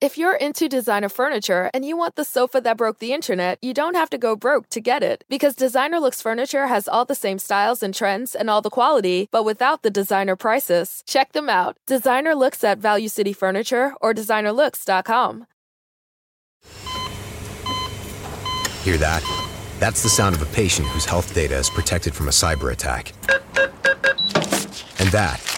If you're into designer furniture and you want the sofa that broke the internet, you don't have to go broke to get it. Because Designer Looks Furniture has all the same styles and trends and all the quality, but without the designer prices. Check them out. Designer Looks at Value City Furniture or designerlooks.com. Hear that? That's the sound of a patient whose health data is protected from a cyber attack. And that,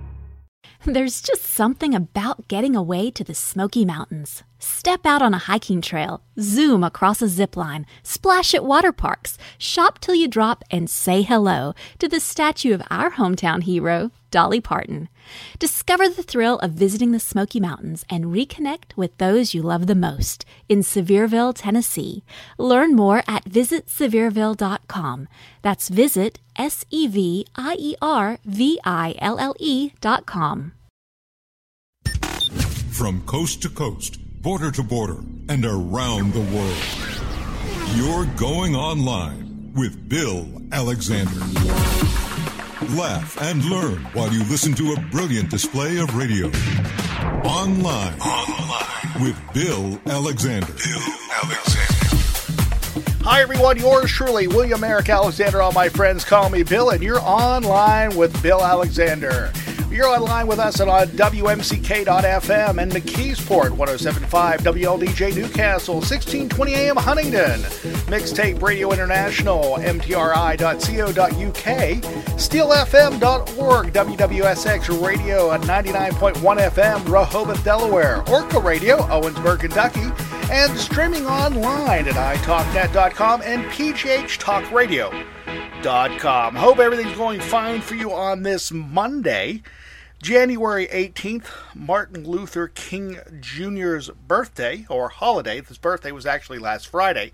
There's just something about getting away to the Smoky Mountains. Step out on a hiking trail, zoom across a zip line, splash at water parks, shop till you drop, and say hello to the statue of our hometown hero, Dolly Parton. Discover the thrill of visiting the Smoky Mountains and reconnect with those you love the most in Sevierville, Tennessee. Learn more at visitsevierville.com. That's visit S E V I E R V I L L E dot com. From coast to coast, border to border, and around the world. You're going online with Bill Alexander. Laugh and learn while you listen to a brilliant display of radio. Online. Online. With Bill Alexander. Bill Alexander. Hi, everyone. Yours truly, William Eric Alexander. All my friends call me Bill, and you're online with Bill Alexander. You're online with us at uh, on WMCK.FM and McKeesport 1075 WLDJ Newcastle 1620 AM Huntingdon Mixtape Radio International MTRI.co.uk SteelFM.org WWSX Radio at 99.1 FM Rehoboth Delaware Orca Radio Owensboro Kentucky and streaming online at italknet.com and PGHTalkRadio.com. Hope everything's going fine for you on this Monday. January 18th, Martin Luther King Jr.'s birthday, or holiday. His birthday was actually last Friday.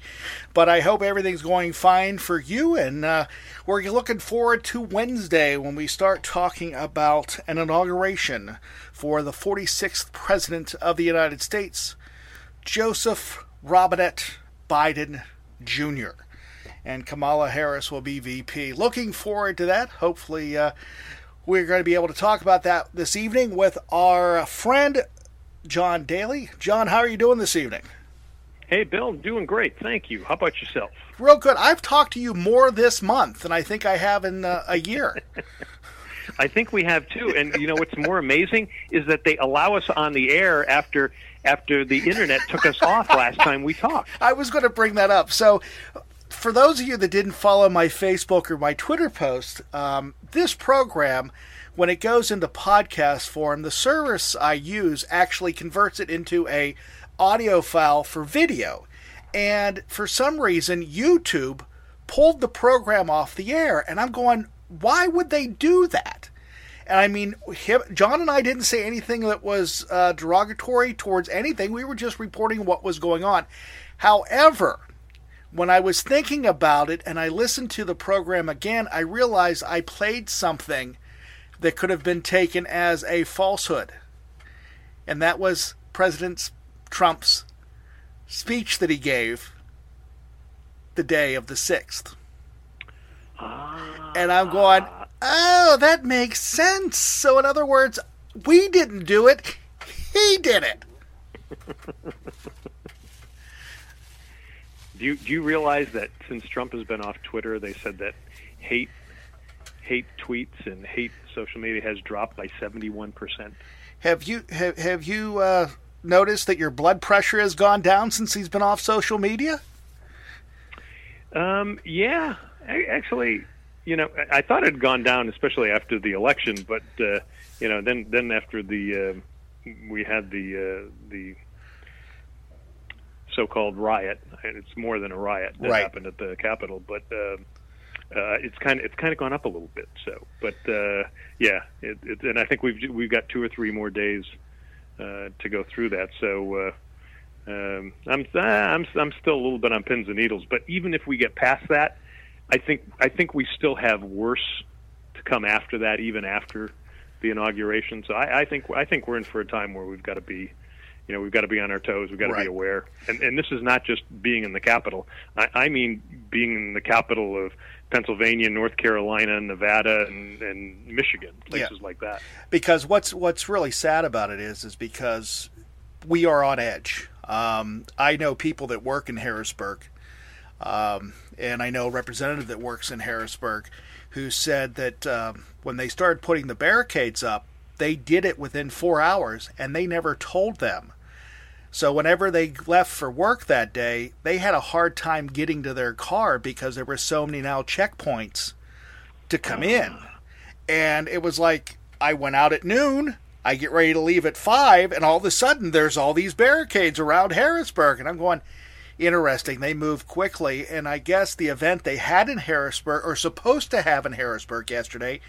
But I hope everything's going fine for you, and uh, we're looking forward to Wednesday when we start talking about an inauguration for the 46th President of the United States, Joseph Robinette Biden Jr. And Kamala Harris will be VP. Looking forward to that. Hopefully, uh, we're going to be able to talk about that this evening with our friend John Daly. John, how are you doing this evening? Hey, Bill, doing great. Thank you. How about yourself? Real good. I've talked to you more this month than I think I have in uh, a year. I think we have too. And you know what's more amazing is that they allow us on the air after after the internet took us off last time we talked. I was going to bring that up. So for those of you that didn't follow my Facebook or my Twitter post, um, this program, when it goes into podcast form, the service I use actually converts it into a audio file for video. And for some reason, YouTube pulled the program off the air, and I'm going, why would they do that? And I mean, him, John and I didn't say anything that was uh, derogatory towards anything. We were just reporting what was going on. However, when I was thinking about it and I listened to the program again, I realized I played something that could have been taken as a falsehood. And that was President Trump's speech that he gave the day of the 6th. And I'm going, oh, that makes sense. So, in other words, we didn't do it, he did it. Do you, do you realize that since Trump has been off Twitter, they said that hate hate tweets and hate social media has dropped by seventy one percent. Have you have, have you uh, noticed that your blood pressure has gone down since he's been off social media? Um, yeah, I, actually, you know, I, I thought it had gone down, especially after the election. But uh, you know, then then after the uh, we had the uh, the so-called riot. And it's more than a riot that Right. happened at the Capitol, but uh, uh, it's kind of it's kind of gone up a little bit. So, but uh, yeah, it, it, and I think we've we've got two or three more days uh, to go through that. So. Uh, um, I'm I'm I'm still a little bit on pins and needles, but even if we get past that, I think I think we still have worse to come after that, even after the inauguration. So I, I think I think we're in for a time where we've got to be, you know, we've got to be on our toes. We've got to Right. be aware. And and this is not just being in the capital. I, I mean being in the capital of Pennsylvania, North Carolina, Nevada, and, and Michigan, places like that. because what's what's really sad about it is is because we are on edge. Um, I know people that work in Harrisburg, um, and I know a representative that works in Harrisburg, who said that um, when they started putting the barricades up, they did it within four hours, and they never told them. So whenever they left for work that day, they had a hard time getting to their car because there were so many now checkpoints to come in. And it was like I went out at noon, I get ready to leave at five, and all of a sudden there's all these barricades around Harrisburg, and I'm going, interesting. They move quickly, and I guess the event they had in Harrisburg, or supposed to have in Harrisburg yesterday,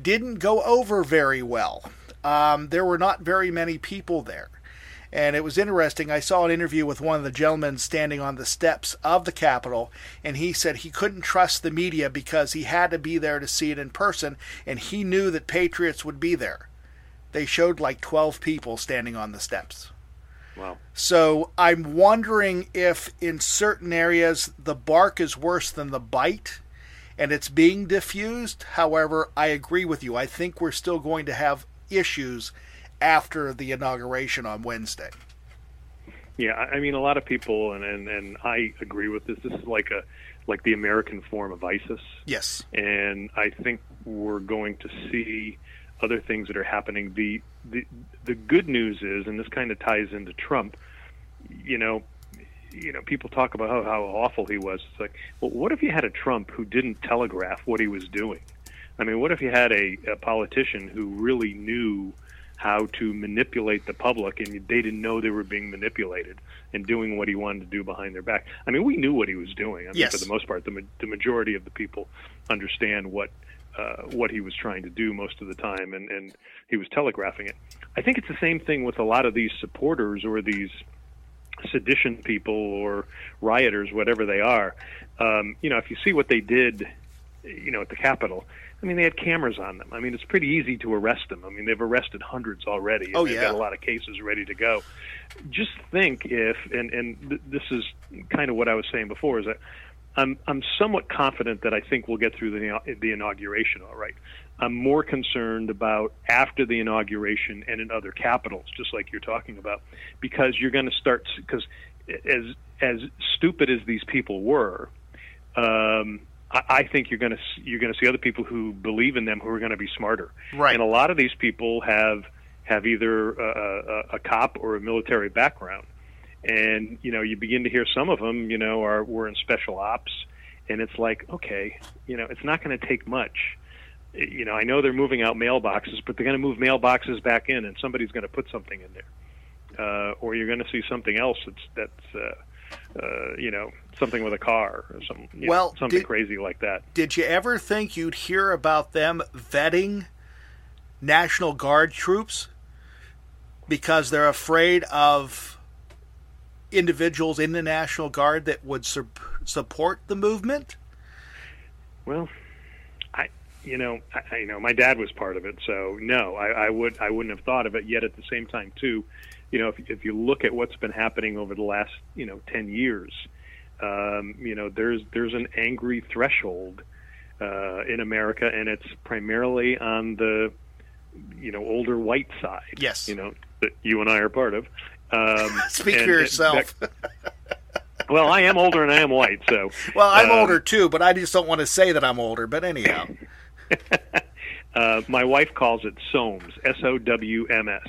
didn't go over very well. Um, there were not very many people there. And it was interesting. I saw an interview with one of the gentlemen standing on the steps of the Capitol, and he said he couldn't trust the media because he had to be there to see it in person, and he knew that patriots would be there. They showed like 12 people standing on the steps. Wow. So I'm wondering if in certain areas the bark is worse than the bite and it's being diffused. However, I agree with you. I think we're still going to have issues after the inauguration on Wednesday. Yeah, I mean, a lot of people, and, and and I agree with this. This is like a like the American form of ISIS, Yes. and I think we're going to see other things that are happening. The the the good news is, and this kind of ties into Trump. You know, you know, people talk about how, how awful he was. It's like, well, what if you had a Trump who didn't telegraph what he was doing? I mean, what if you had a, a politician who really knew how to manipulate the public and they didn't know they were being manipulated and doing what he wanted to do behind their back? I mean, we knew what he was doing. I mean, Yes. for the most part, the, ma- the majority of the people understand what uh, what he was trying to do most of the time, and, and he was telegraphing it. I think it's the same thing with a lot of these supporters or these sedition people or rioters, whatever they are. Um, you know, if you see what they did, you know, at the Capitol, I mean, they had cameras on them. I mean, it's pretty easy to arrest them. I mean, they've arrested hundreds already. Oh, they've yeah. got a lot of cases ready to go. Just think if, and and th- this is kind of what I was saying before, is that I'm I'm somewhat confident that I think we'll get through the the inauguration all right. I'm more concerned about after the inauguration and in other capitals, just like you're talking about, because you're going to start because as as stupid as these people were, um, I, I think you're going to you're going to see other people who believe in them who are going to be smarter. Right. And a lot of these people have have either a, a, a cop or a military background, and you know you begin to hear some of them you know are were in special ops, and it's like okay, you know it's not going to take much. You know, I know they're moving out mailboxes, but they're going to move mailboxes back in, and somebody's going to put something in there, uh, or you're going to see something else that's that's uh, uh, you know something with a car or some you know, Well, something did- crazy like that. Did you ever think you'd hear about them vetting National Guard troops because they're afraid of individuals in the National Guard that would sup- support the movement? Well, I you know I you know my dad was part of it, so no, I, I would I wouldn't have thought of it. Yet at the same time, too, you know, if if you look at what's been happening over the last you know ten years, um, you know, there's there's an angry threshold uh, in America, and it's primarily on the you know older white side. Yes. you know that you and I are part of. Um, Speak and- for yourself. that- well, I am older and I am white, so well, I'm um, older too, but I just don't want to say that I'm older. But anyhow, Uh, my wife calls it SOWMS, S O W M S,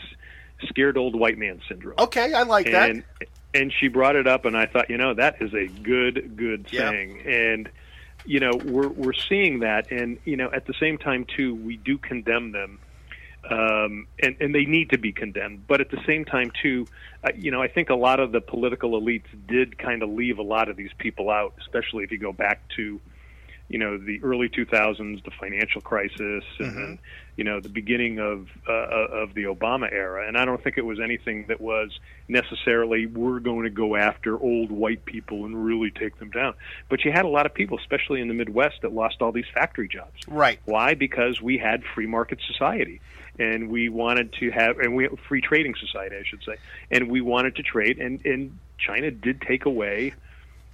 scared old white man syndrome. okay, I like that. and and she brought it up, and I thought, you know, that is a good good Yeah. thing, and you know, we're we're seeing that, and you know, at the same time too, we do condemn them. Um, and, and they need to be condemned, but at the same time, too, uh, you know, I think a lot of the political elites did kind of leave a lot of these people out, especially if you go back to, you know the early 2000s, the financial crisis, and then you know the beginning of uh, of the Obama era, and I don't think it was anything that was necessarily we're going to go after old white people and really take them down. But you had a lot of people, especially in the Midwest, that lost all these factory jobs. Right. Why? Because we had free market society, and we wanted to have and we free trading society, I should say, and we wanted to trade, and and China did take away.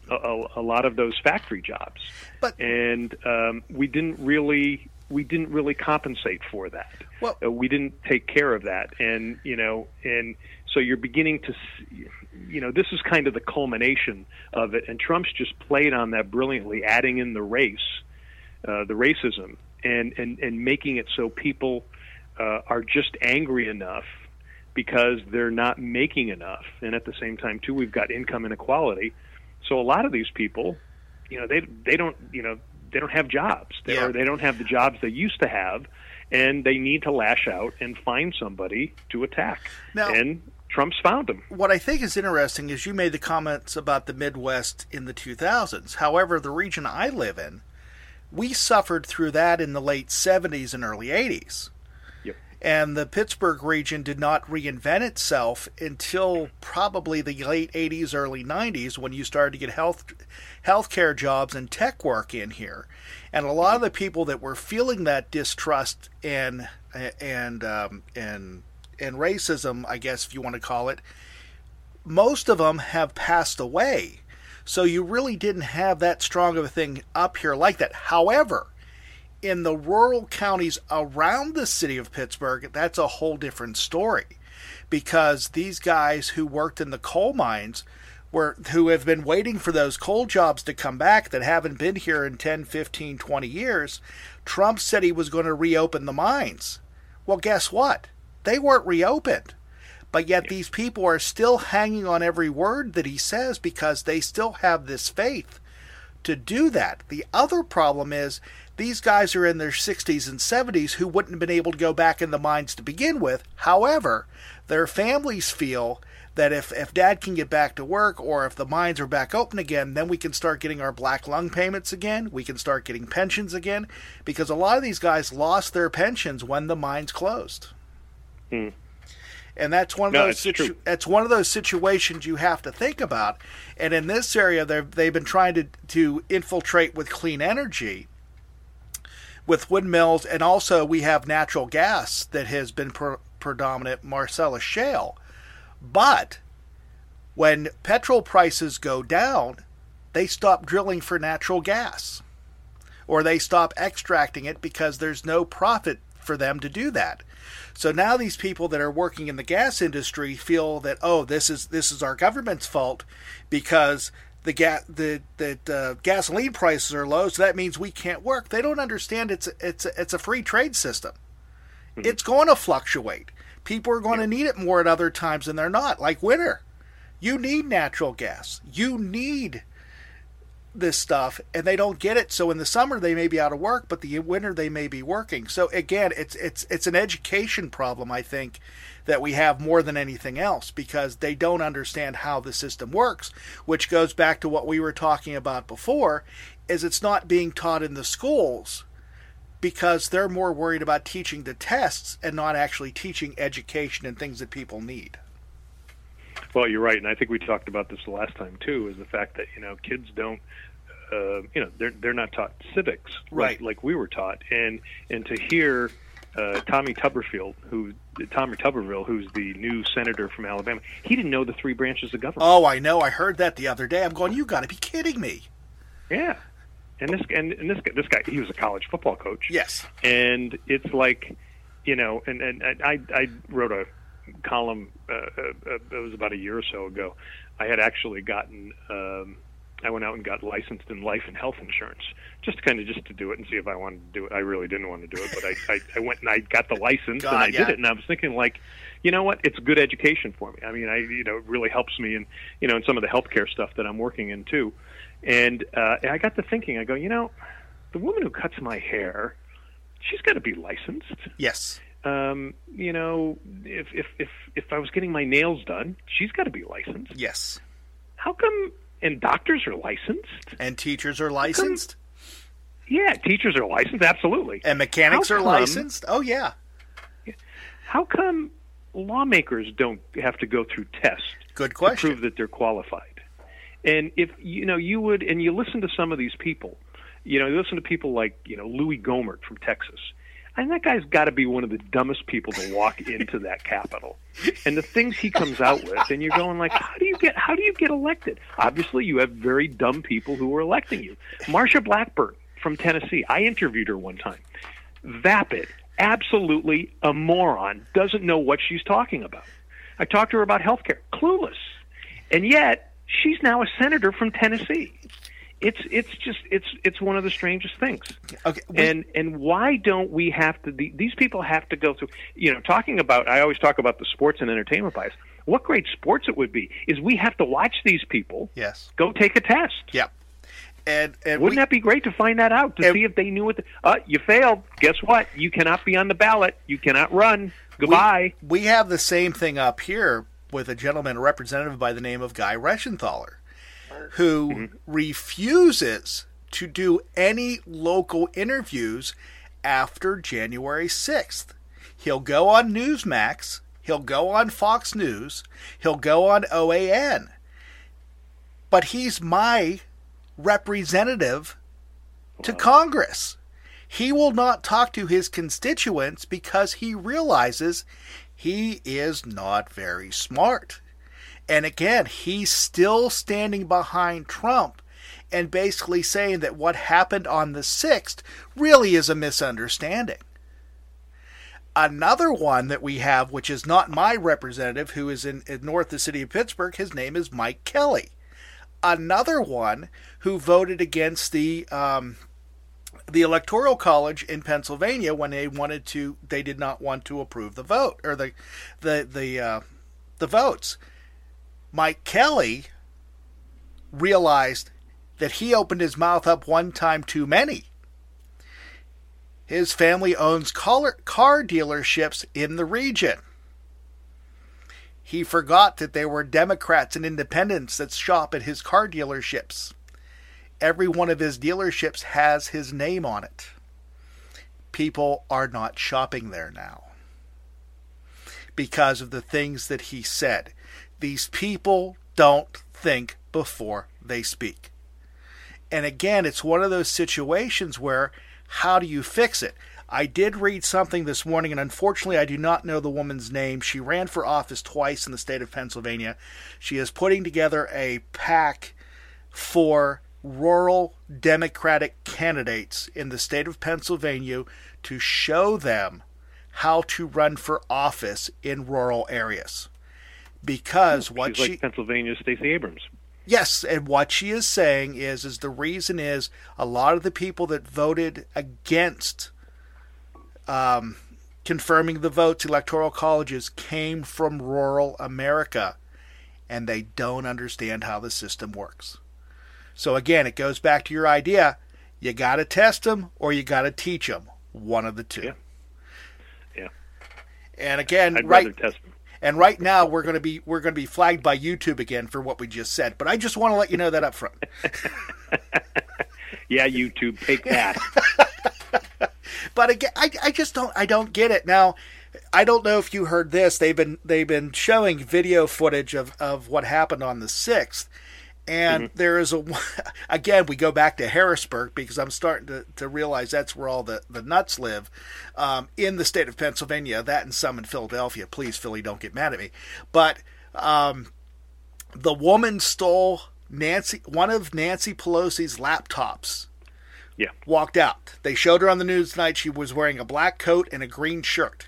A, a, lot of those factory jobs, but and um, we didn't really we didn't really compensate for that. Well, uh, we didn't take care of that, and you know, and so you're beginning to, see, you know, this is kind of the culmination of it. And Trump's just played on that brilliantly, adding in the race, uh, the racism, and and and making it so people uh, are just angry enough because they're not making enough, and at the same time, too, we've got income inequality. So a lot of these people, you know, they they don't, you know, they don't have jobs. They, Yeah. or they don't have the jobs they used to have, and they need to lash out and find somebody to attack. Now- and Trump's found them. what I think is interesting is you made the comments about the Midwest in the 2000s. However, the region I live in, we suffered through that in the late 70s and early 80s. And the Pittsburgh region did not reinvent itself until probably the late 80s, early 90s when you started to get health healthcare jobs and tech work in here. And a lot of the people that were feeling that distrust and and um, and and racism, I guess if you want to call it, most of them have passed away. So you really didn't have that strong of a thing up here like that. However, in the rural counties around the city of Pittsburgh, that's a whole different story because these guys who worked in the coal mines were who have been waiting for those coal jobs to come back that haven't been here in 10, 15, 20 years, Trump said he was going to reopen the mines. Well, guess what? They weren't reopened. But yet these people are still hanging on every word that he says because they still have this faith to do that. The other problem is these guys are in their 60s and 70s who wouldn't have been able to go back in the mines to begin with. However, their families feel that if, if dad can get back to work or if the mines are back open again, then we can start getting our black lung payments again. We can start getting pensions again because a lot of these guys lost their pensions when the mines closed. Hmm. And that's one of No, those situ- that's one of those situations you have to think about. And in this area, they've they've been trying to to infiltrate with clean energy, with windmills, and also we have natural gas that has been pre- predominant, Marcellus Shale. But when petrol prices go down, they stop drilling for natural gas, or they stop extracting it because there's no profit for them to do that. So now these people that are working in the gas industry feel that oh this is this is our government's fault because the ga- the the uh, gasoline prices are low so that means we can't work. They don't understand it's it's it's a free trade system. It's going to fluctuate. People are going to need it more at other times than they're not. Like winter, you need natural gas. You need this stuff and they don't get it. So in the summer they may be out of work but the winter they may be working. So again it's it's it's an education problem i think that we have more than anything else because they don't understand how the system works which goes back to what we were talking about before is it's not being taught in the schools because they're more worried about teaching the tests and not actually teaching education and things that people need Well, you're right, and I think we talked about this the last time too. Is the fact that you know kids don't, uh, you know, they're they're not taught civics Right. like, like we were taught, and and to hear uh, Tommy Tuberville, who Tommy Tuberville, who's the new senator from Alabama, he didn't know the three branches of government. oh i know i heard that the other day i'm going you got to be kidding me Yeah, and this and, and this guy, this guy, he was a college football coach. yes and it's like you know and and, and i i wrote a column uh, uh, uh, it was about a year or so ago i had actually gotten um i went out and got licensed in life and health insurance just kind of just to do it and see if i wanted to do it. I really didn't want to do it but i i, I went and i got the license God, and i yeah. did it and i was thinking like you know what? It's good education for me. I mean i you know it really helps me in you know in some of the healthcare stuff that i'm working in too. And uh i got to thinking i go you know the woman who cuts my hair she's got to be licensed. yes Um, you know, if if if if I was getting my nails done, she's got to be licensed. yes How come? And doctors are licensed. and teachers are licensed Yeah, teachers are licensed, absolutely. And mechanics How are come- licensed. Oh yeah. How come lawmakers don't have to go through tests Good question. to prove that they're qualified? And if you know, you would, and you listen to some of these people. You know, you listen to people like you know Louis Gohmert from Texas. And that guy's got to be one of the dumbest people to walk into that Capitol. And the things he comes out with, and you're going like, how do you get how do you get elected? Obviously, you have very dumb people who are electing you. Marsha Blackburn from Tennessee, I interviewed her one time. Vapid, absolutely a moron, doesn't know what she's talking about. I talked to her about health care, clueless. And yet, she's now a senator from Tennessee. It's it's just it's it's one of the strangest things. Okay. we- And and why don't we have to? These people have to go through. You know, talking about. I always talk about the sports and entertainment bias. What great sports it would be is we have to watch these people yes. go take a test. Yep. And and Wouldn't we- that be great to find that out to And- see if they knew what? The, uh, you failed. Guess what? You cannot be on the ballot. You cannot run. Goodbye. We, we have the same thing up here with a gentleman, a representative by the name of Guy Reschenthaler, who Mm-hmm. refuses to do any local interviews after January 6th. He'll go on Newsmax, he'll go on Fox News, he'll go on OAN. But he's my representative to Congress. He will not talk to his constituents because he realizes he is not very smart. And again, he's still standing behind Trump and basically saying that what happened on the 6th really is a misunderstanding. Another one that we have, which is not my representative, who is in, in north the city of Pittsburgh, his name is Mike Kelly. Another one who voted against the um, the electoral college in Pennsylvania when they wanted to they did not want to approve the vote or the the the uh, the votes. Mike Kelly realized that he opened his mouth up one time too many. His family owns car dealerships in the region. He forgot that there were Democrats and independents that shop at his car dealerships every one of his dealerships has his name on it. People are not shopping there now because of the things that he said. These people don't think before they speak. And again, it's one of those situations where how do you fix it? I did read something this morning, and unfortunately, I do not know the woman's name. She ran for office twice in the state of Pennsylvania. She is putting together a pack for rural Democratic candidates in the state of Pennsylvania to show them how to run for office in rural areas. Because what She's she like Pennsylvania's Stacey Abrams. Yes, and what she is saying is is the reason is a lot of the people that voted against um, confirming the votes, electoral colleges came from rural America, and they don't understand how the system works. So again, it goes back to your idea: you got to test them or you got to teach them. One of the two. Yeah. Yeah. And again, I'd right rather test. And right now we're going to be we're going to be flagged by YouTube again for what we just said. But I just want to let you know that up front. Yeah, YouTube, take that. But again, I, I just don't I don't get it. Now, I don't know if you heard this. They've been they've been showing video footage of, of what happened on the sixth, and there is a again we go back to Harrisburg because I'm starting to, to realize that's where all the, the nuts live um, in the state of Pennsylvania. That and some in Philadelphia. Please, Philly, don't get mad at me. But um, the woman stole Nancy one of Nancy Pelosi's laptops Yeah. walked out. They showed her on the news tonight. She was wearing a black coat and a green shirt.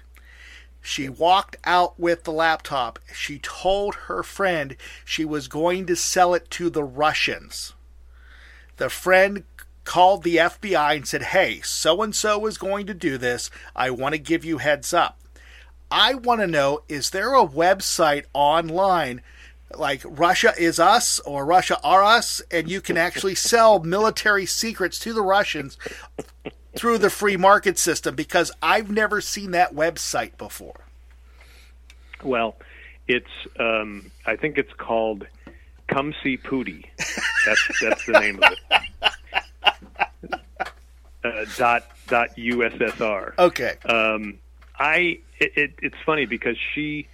She walked out with the laptop. She told her friend she was going to sell it to the Russians. The friend called the FBI and said, Hey, so and so is going to do this. I want to give you heads up. I want to know is there a website online like Russia is us or Russia are us, and you can actually sell military secrets to the Russians through the free market system because I've never seen that website before. Well, it's um, I think it's called Come See Pootie. That's that's the name of it. uh, dot dot USSR. Okay. Um, I it, it, it's funny because she,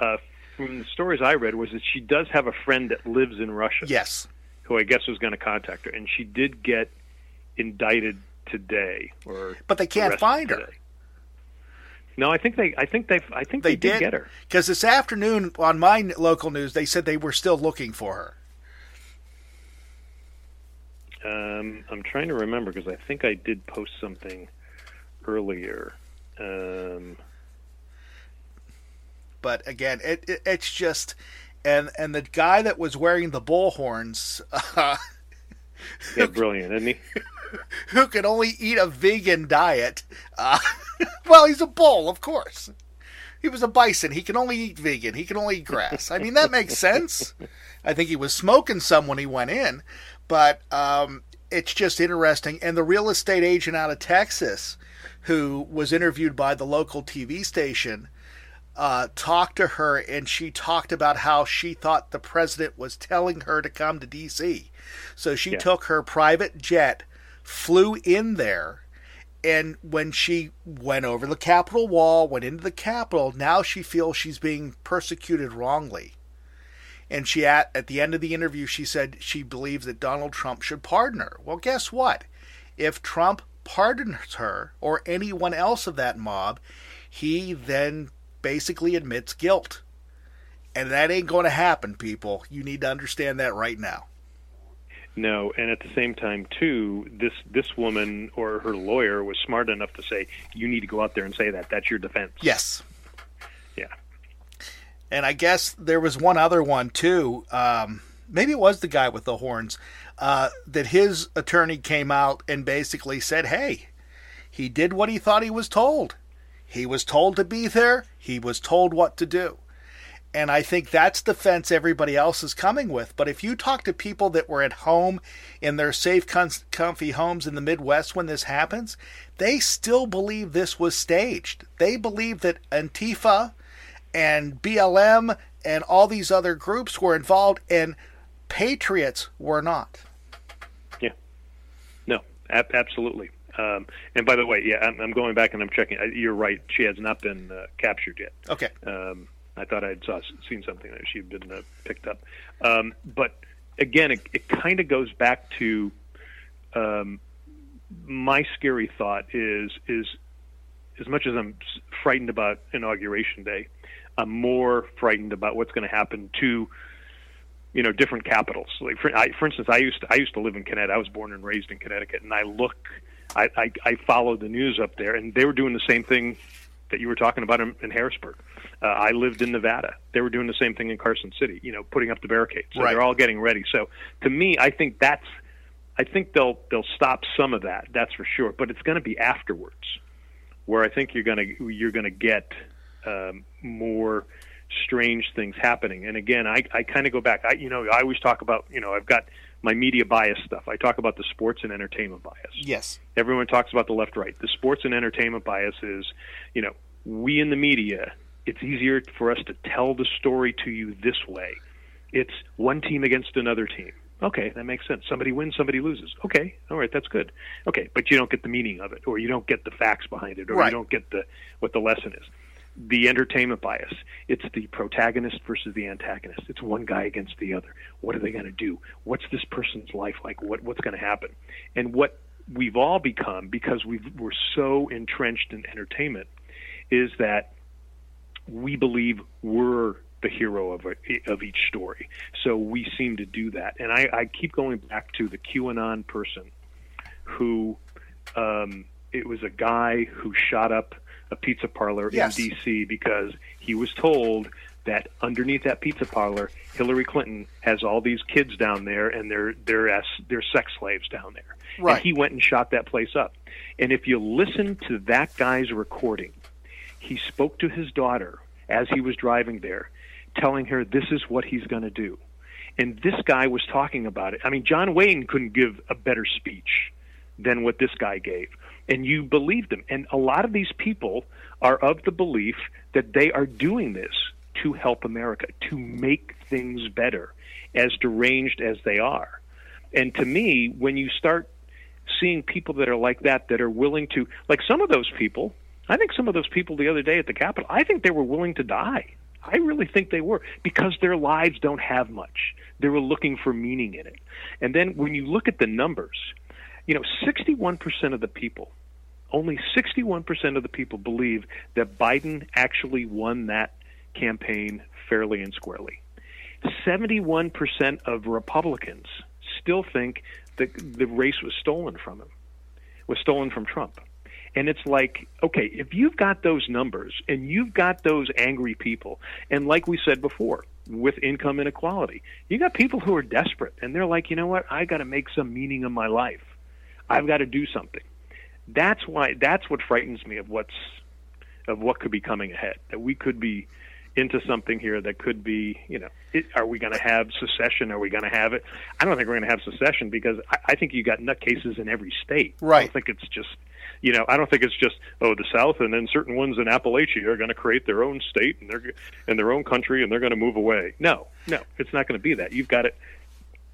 uh, from the stories I read, was that she does have a friend that lives in Russia. Yes. Who I guess was going to contact her, and she did get indicted today, or but they can't find her. No, I think they. I think they. I think they, they, did, did get her because this afternoon on my local news they said they were still looking for her. Um, I'm trying to remember because I think I did post something earlier. Um, but again, it, it, it's just, and and the guy that was wearing the bullhorns, uh, yeah, brilliant, isn't he? who can only eat a vegan diet. Uh, well, he's a bull, of course. He was a bison. He can only eat vegan. He can only eat grass. I mean, that makes sense. I think he was smoking some when he went in, but um, it's just interesting. And the real estate agent out of Texas, who was interviewed by the local TV station, uh, talked to her, and she talked about how she thought the president was telling her to come to D.C. So she Yeah. took her private jet, flew in there, and when she went over the Capitol wall, went into the Capitol, now she feels she's being persecuted wrongly. And she at at the end of the interview she said she believes that Donald Trump should pardon her. Well, guess what? If Trump pardons her or anyone else of that mob, he then basically admits guilt. And that ain't going to happen, people. You need to understand that right now. No, and at the same time too, this this woman or her lawyer was smart enough to say, "You need to go out there and say that. That's your defense." Yes. Yeah. And I guess there was one other one too. Um, maybe it was the guy with the horns. Uh, that his attorney came out and basically said, "Hey, he did what he thought he was told. He was told to be there. He was told what to do." And I think that's the fence everybody else is coming with. But if you talk to people that were at home in their safe, comfy homes in the Midwest when this happens, they still believe this was staged. They believe that Antifa and BLM and all these other groups were involved, and patriots were not. Yeah. No, ab- absolutely. Um, and by the way, yeah, I'm, I'm going back and I'm checking. You're right. She has not been uh, captured yet. Okay. Um, I thought I'd saw, seen something that she'd been uh, picked up. Um, but again, it, it kind of goes back to um, my scary thought is is as much as I'm frightened about inauguration day, I'm more frightened about what's going to happen to you know different capitals. Like for, I, for instance, I used to, I used to live in Connecticut. I was born and raised in Connecticut, and I look, I, I, I followed the news up there, and they were doing the same thing that you were talking about in, in Harrisburg. Uh, I lived in Nevada. They were doing the same thing in Carson City. You know, putting up the barricades. So Right. they're all getting ready. So to me, I think that's. I think they'll they'll stop some of that. That's for sure. But it's going to be afterwards, where I think you're going to you're going to get um, more strange things happening. And again, I, I kind of go back. I you know I always talk about you know I've got my media bias stuff. I talk about the sports and entertainment bias. Yes. Everyone talks about the left right. The sports and entertainment bias is, you know, we in the media, it's easier for us to tell the story to you this way. It's one team against another team. Okay, that makes sense. Somebody wins, somebody loses. Okay, all right, that's good. Okay, but you don't get the meaning of it, or you don't get the facts behind it, or Right. you don't get the what the lesson is. The entertainment bias. It's the protagonist versus the antagonist. It's one guy against the other. What are they going to do? What's this person's life like? What what's going to happen? And what we've all become because we've, we're so entrenched in entertainment is that we believe we're the hero of a, of each story. So we seem to do that, and I, I keep going back to the QAnon person who um, it was a guy who shot up a pizza parlor Yes. in D.C. because he was told that underneath that pizza parlor, Hillary Clinton has all these kids down there, and they're they're as they're sex slaves down there. Right. And he went and shot that place up. And if you listen to that guy's recording, he spoke to his daughter as he was driving there, telling her this is what he's going to do. And this guy was talking about it. I mean, John Wayne couldn't give a better speech than what this guy gave. And you believed him. And a lot of these people are of the belief that they are doing this to help America, to make things better, as deranged as they are. And to me, when you start seeing people that are like that that are willing to like some of those people. I think some of those people the other day at the Capitol, I think they were willing to die. I really think they were because their lives don't have much. They were looking for meaning in it. And then when you look at the numbers, you know, 61% of the people, only 61% of the people believe that Biden actually won that campaign fairly and squarely. 71% of Republicans still think that the race was stolen from him, was stolen from Trump. And it's like, okay, if you've got those numbers and you've got those angry people, and like we said before, with income inequality, you got people who are desperate and they're like, you know what, I got to make some meaning of my life. I've got to do something. That's why. That's what frightens me of what's of what could be coming ahead. That we could be into something here that could be, you know, it, are we going to have secession? Are we going to have it? I don't think we're going to have secession because I, I think you got nutcases in every state. Right. I don't think it's just, you know, I don't think it's just oh the South and then certain ones in Appalachia are going to create their own state and they're and their own country and they're going to move away. No, no, it's not going to be that. You've got it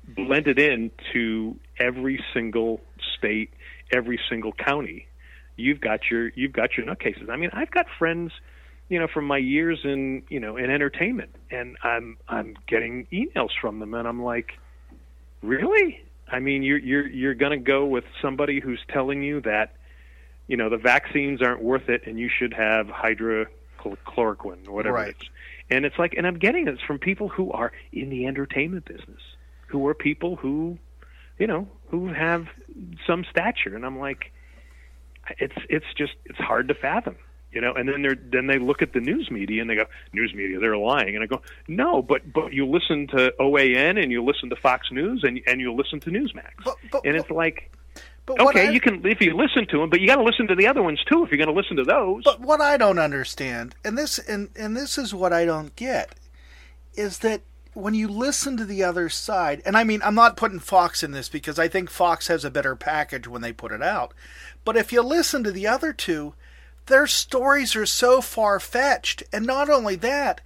blended into every single state, every single county. You've got your you've got your nutcases. I mean, I've got friends you know from my years in you know in entertainment and i'm i'm getting emails from them and i'm like really i mean you're you're you're going to go with somebody who's telling you that you know the vaccines aren't worth it and you should have hydrochloroquine or whatever Right. it is. And it's like and i'm getting this from people who are in the entertainment business who are people who you know who have some stature. And i'm like it's it's just it's hard to fathom you know? And then they're then they look at the news media and they go news media they're lying. And i go no but but you listen to oan and you listen to fox news and and you listen to newsmax. But- but- and it's like But okay I- you can if you listen to them but you got to listen to the other ones too if you're going to listen to those But what I don't understand, and this and and this is what I don't get, is that when you listen to the other side, and I mean I'm not putting Fox in this because I think Fox has a better package when they put it out. But if you listen to the other two, their stories are so far fetched, and not only that,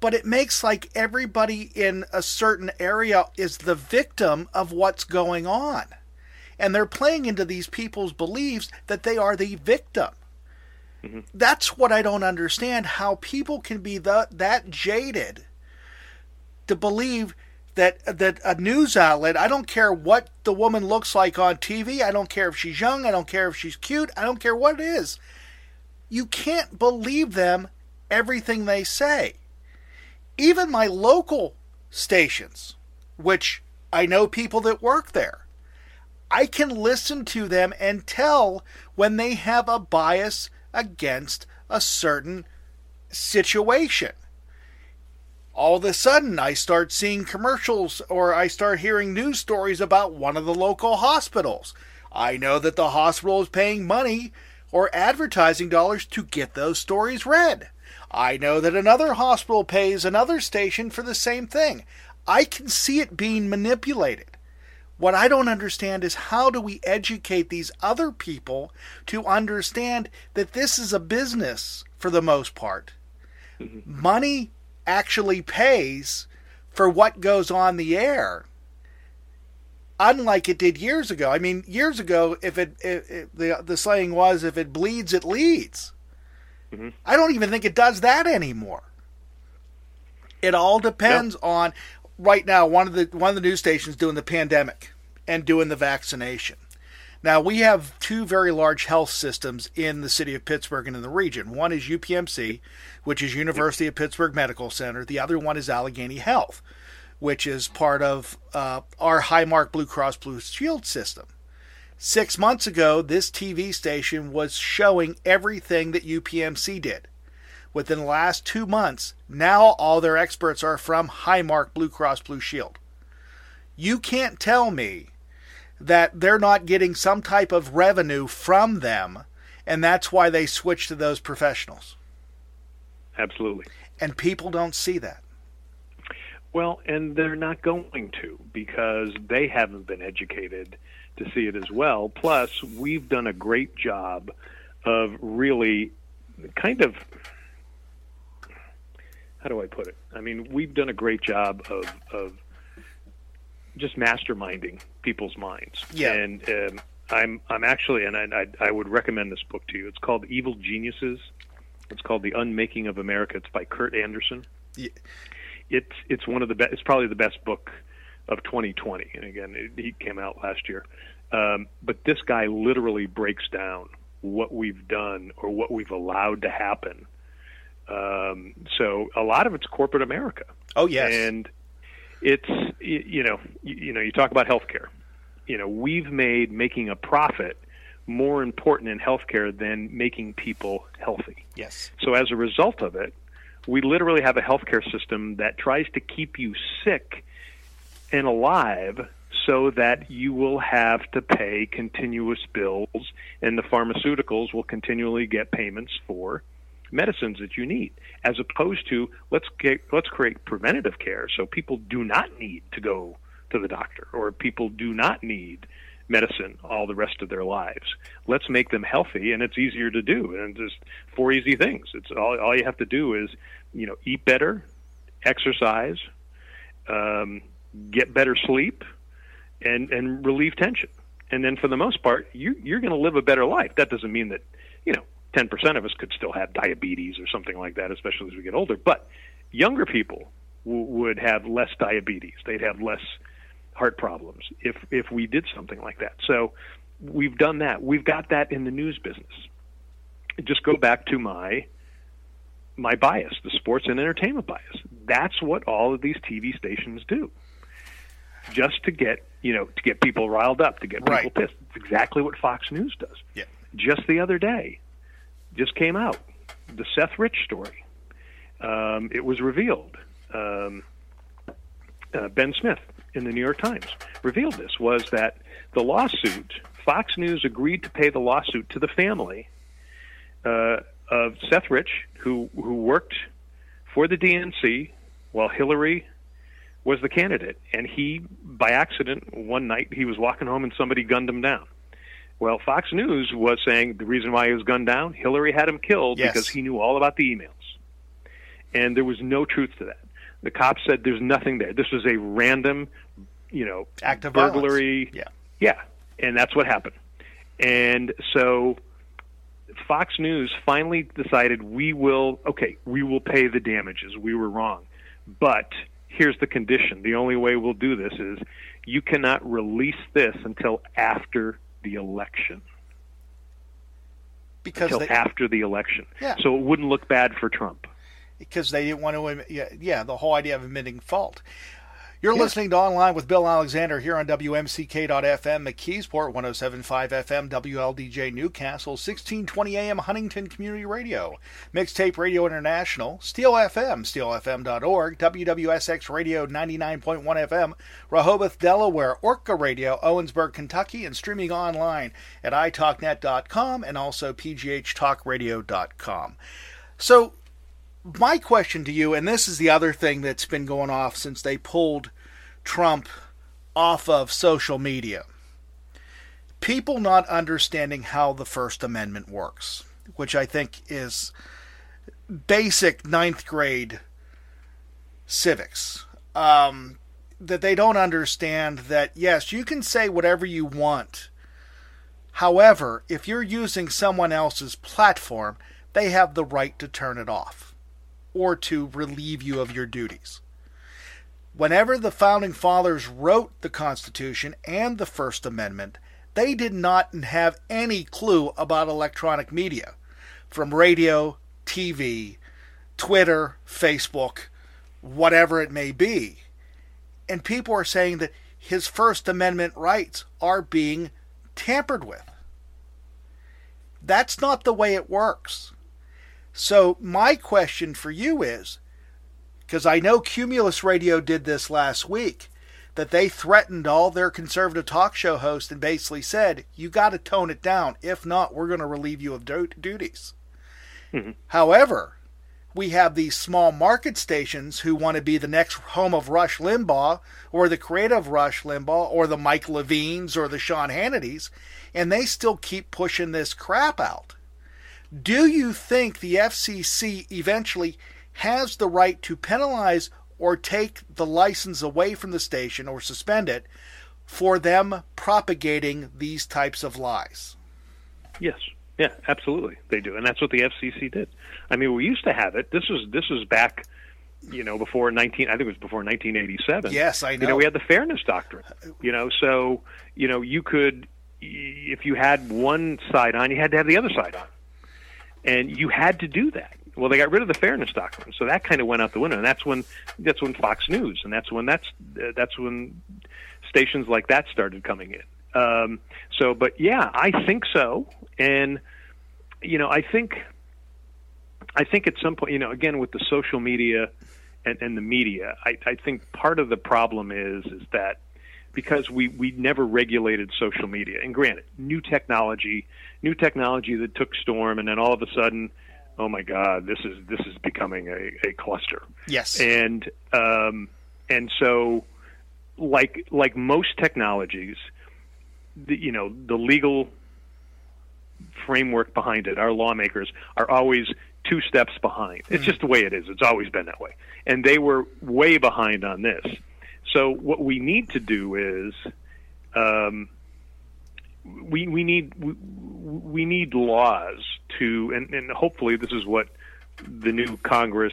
but it makes like everybody in a certain area is the victim of what's going on. And they're playing into these people's beliefs that they are the victim. Mm-hmm. That's what I don't understand how people can be the, that jaded to believe that that a news outlet I don't care what the woman looks like on TV I don't care if she's young I don't care if she's cute I don't care what it is. You can't believe them everything they say. Even my local stations which I know people that work there I can listen to them and tell when they have a bias against a certain situation. All of a sudden, I start seeing commercials or I start hearing news stories about one of the local hospitals. I know that the hospital is paying money or advertising dollars to get those stories read. I know that another hospital pays another station for the same thing. I can see it being manipulated. What I don't understand is how do we educate these other people to understand that this is a business for the most part. Mm-hmm. Money actually pays for what goes on the air. Unlike it did years ago. I mean, years ago, if it, if, if the the saying was, if it bleeds, it leads. Mm-hmm. I don't even think it does that anymore. It all depends on right now one of the one of the news stations doing the pandemic and doing the vaccination. Now we have two very large health systems in the city of Pittsburgh and in the region. One is UPMC, which is University of Pittsburgh Medical Center. The other one is Allegheny Health, which is part of uh, our Highmark Blue Cross Blue Shield system. Six months ago, this TV station was showing everything that UPMC did. Within the last two months, now all their experts are from Highmark Blue Cross Blue Shield. You can't tell me that they're not getting some type of revenue from them, and that's why they switch to those professionals. absolutely And people don't see that. Well, and they're not going to because they haven't been educated to see it as well. Plus, we've done a great job of really kind of how do I put it? I mean, we've done a great job of of just masterminding people's minds. Yeah. And um, I'm I'm actually, and I, I I would recommend this book to you. It's called Evil Geniuses. It's called The Unmaking of America. It's by Kurt Andersen. Yeah. It's it's one of the best. It's probably the best book of 2020. And again, it, he came out last year. Um, but this guy literally breaks down what we've done or what we've allowed to happen. Um, so a lot of it's corporate America. Oh yes, and it's you, know you, you know you talk about healthcare. You know we've made making a profit more important in healthcare than making people healthy. yes, So as a result of it, we literally have a healthcare system that tries to keep you sick and alive so that you will have to pay continuous bills and the pharmaceuticals will continually get payments for medicines that you need as opposed to let's get let's create preventative care so people do not need to go to the doctor or people do not need medicine all the rest of their lives. Let's make them healthy, and it's easier to do. And just four easy things. It's all all you have to do is, you know, eat better, exercise, um, get better sleep, and and relieve tension. And then for the most part, you you're going to live a better life. That doesn't mean that, you know, 10% of us could still have diabetes or something like that, especially as we get older. But younger people w- would have less diabetes. They'd have less heart problems if if we did something like that. So we've done that. We've got that in the news business. Just go back to my my bias, the sports and entertainment bias. That's what all of these TV stations do. Just to get, you know, to get people riled up, to get people Right. pissed. It's exactly what Fox News does. Yeah. Just the other day, just came out the Seth Rich story. Um, it was revealed. Um, uh, ben Smith in the New York Times revealed this was that the lawsuit Fox News agreed to pay the lawsuit to the family uh, of Seth Rich, who who worked for the DNC while Hillary was the candidate, and he by accident one night he was walking home and somebody gunned him down. Well, Fox News was saying the reason why he was gunned down, Hillary had him killed Yes. because he knew all about the emails. And there was no truth to that. The cops said there's nothing there. This was a random, you know, Act of burglary. violence. Yeah. Yeah, and that's what happened. And so Fox News finally decided we will okay, we will pay the damages. We were wrong. But here's the condition. The only way we'll do this is you cannot release this until after the election. because Until they, after the election. Yeah. So it wouldn't look bad for Trump. because they didn't want to. Yeah, yeah, the whole idea of admitting fault. You're listening to Online with Bill Alexander here on WMCK.FM, McKeesport 1075 FM, WLDJ Newcastle, 1620 AM Huntington Community Radio, Mixtape Radio International, Steel FM, steelfm.org, WWSX Radio 99.1 FM, Rehoboth, Delaware, Orca Radio, Owensboro, Kentucky, and streaming online at italknet.com and also pghtalkradio.com. So, my question to you, and this is the other thing that's been going off since they pulled Trump off of social media. People not understanding how the First Amendment works, which I think is basic ninth grade civics. Um, that they don't understand that, yes, you can say whatever you want. However, if you're using someone else's platform, they have the right to turn it off or to relieve you of your duties. Whenever the founding fathers wrote the Constitution and the First Amendment, they did not have any clue about electronic media, from radio, TV, Twitter, Facebook, whatever it may be. And people are saying that his First Amendment rights are being tampered with. That's not the way it works. So, my question for you is because I know Cumulus Radio did this last week, that they threatened all their conservative talk show hosts and basically said, you got to tone it down. If not, we're going to relieve you of du- duties. Mm-hmm. However, we have these small market stations who want to be the next home of Rush Limbaugh or the creative Rush Limbaugh or the Mike Levines or the Sean Hannitys, and they still keep pushing this crap out. Do you think the FCC eventually has the right to penalize or take the license away from the station or suspend it for them propagating these types of lies. Yes. Yeah, absolutely. They do. And that's what the FCC did. I mean, we used to have it. This was this was back you know, before 19, I think it was before 1987. Yes, I know. You know, we had the fairness doctrine. You know, so you know, you could, if you had one side on, you had to have the other side on, and you had to do that. Well, they got rid of the fairness doctrine, so that kind of went out the window, and that's when that's when Fox News, and that's when that's that's when stations like that started coming in. Um, so, but yeah, I think so, and you know, I think I think at some point, you know, again with the social media and, and the media, I, I think part of the problem is is that because we we never regulated social media, and granted, new technology, new technology that took storm, and then all of a sudden, oh my God, this is this is becoming a, a cluster. Yes, and um, and so like like most technologies, the, you know, the legal framework behind it, our lawmakers are always two steps behind. It's just the way it is. It's always been that way. And they were way behind on this. So what we need to do is um, we we need we, we need laws to and, and hopefully this is what the new Congress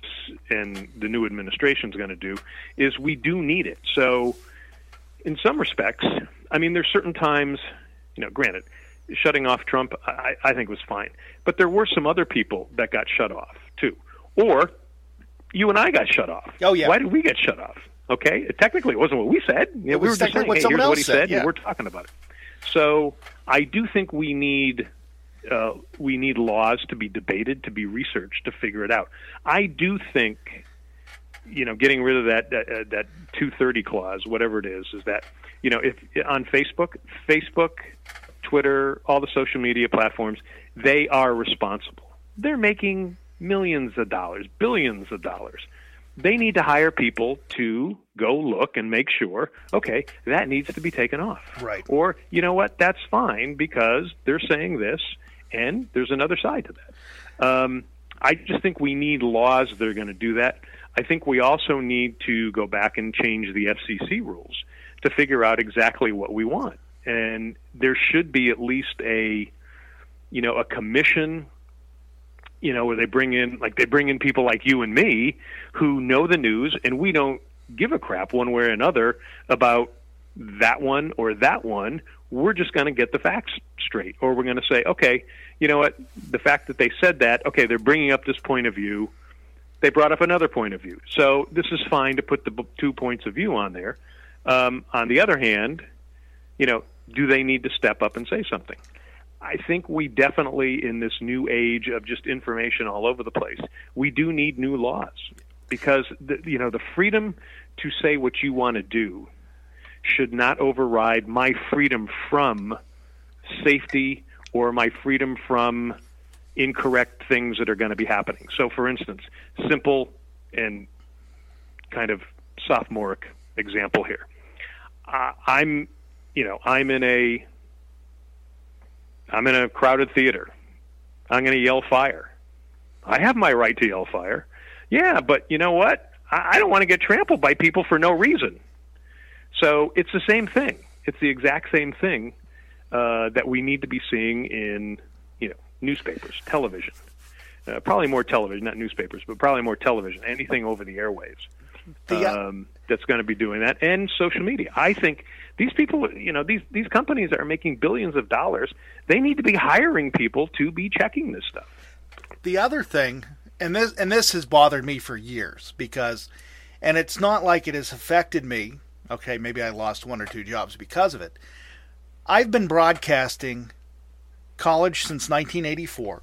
and the new administration is going to do is we do need it. So in some respects, I mean there's certain times, you know, granted, shutting off Trump, I, I think was fine. But there were some other people that got shut off too, or you and I got shut off. Oh yeah. Why did we get shut off? Okay, technically it wasn't what we said. It we was were just saying, what hey, here's else what he said, said, yeah. and we're talking about it. So I do think we need uh, we need laws to be debated, to be researched, to figure it out. I do think, you know, getting rid of that that, uh, that 230 clause, whatever it is, is that you know if on Facebook, Facebook, Twitter, all the social media platforms, they are responsible. They're making millions of dollars, billions of dollars. They need to hire people to go look and make sure, okay, that needs to be taken off. Right. Or, you know what, that's fine because they're saying this and there's another side to that. Um, I just think we need laws that are going to do that. I think we also need to go back and change the FCC rules to figure out exactly what we want. And there should be at least a, you know, a commission, you know, where they bring in, like they bring in people like you and me who know the news and we don't give a crap one way or another about that one or that one. We're just going to get the facts straight. Or we're going to say, okay, you know what? The fact that they said that, okay, they're bringing up this point of view. They brought up another point of view. So this is fine to put the two points of view on there. Um, on the other hand, you know, do they need to step up and say something? I think we definitely, in this new age of just information all over the place, we do need new laws because the, you know the freedom to say what you want to do should not override my freedom from safety or my freedom from incorrect things that are going to be happening. So, for instance, simple and kind of sophomoric example here. Uh, I'm, you know, I'm in a, I'm in a crowded theater. I'm going to yell fire. I have my right to yell fire. Yeah, but you know what? I, I don't want to get trampled by people for no reason. So it's the same thing. It's the exact same thing uh, that we need to be seeing in, you know, newspapers, television. Uh, probably more television, not newspapers, but probably more television. Anything over the airwaves uh, um, that's going to be doing that, and social media. I think these people, you know, these these companies that are making billions of dollars, they need to be hiring people to be checking this stuff. the other thing, and this and this has bothered me for years because, and it's not like it has affected me. Okay, maybe I lost one or two jobs because of it. I've been broadcasting college since 1984.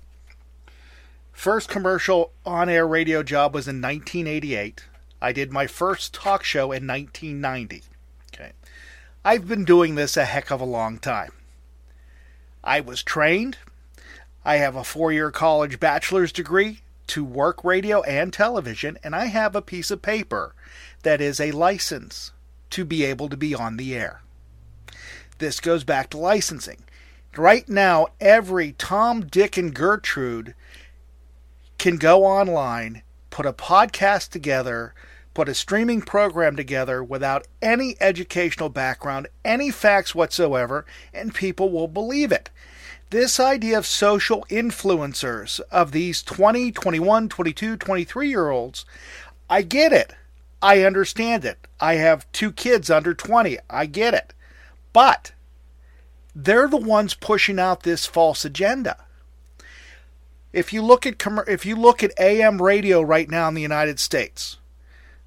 First commercial on-air radio job was in 1988. I did my first talk show in 1990. I've been doing this a heck of a long time. I was trained I have a four year college bachelor's degree to work radio and television, and I have a piece of paper that is a license to be able to be on the air. This goes back to licensing. Right now, every Tom, Dick, and Gertrude can go online, put a podcast together, put a streaming program together without any educational background, any facts whatsoever, and people will believe it. This idea of social influencers, of these 20, 21, 22, 23 year olds, I get it. I understand it. I have two kids under 20. I get it. But they're the ones pushing out this false agenda. If you look at if you look at AM radio right now in the United States,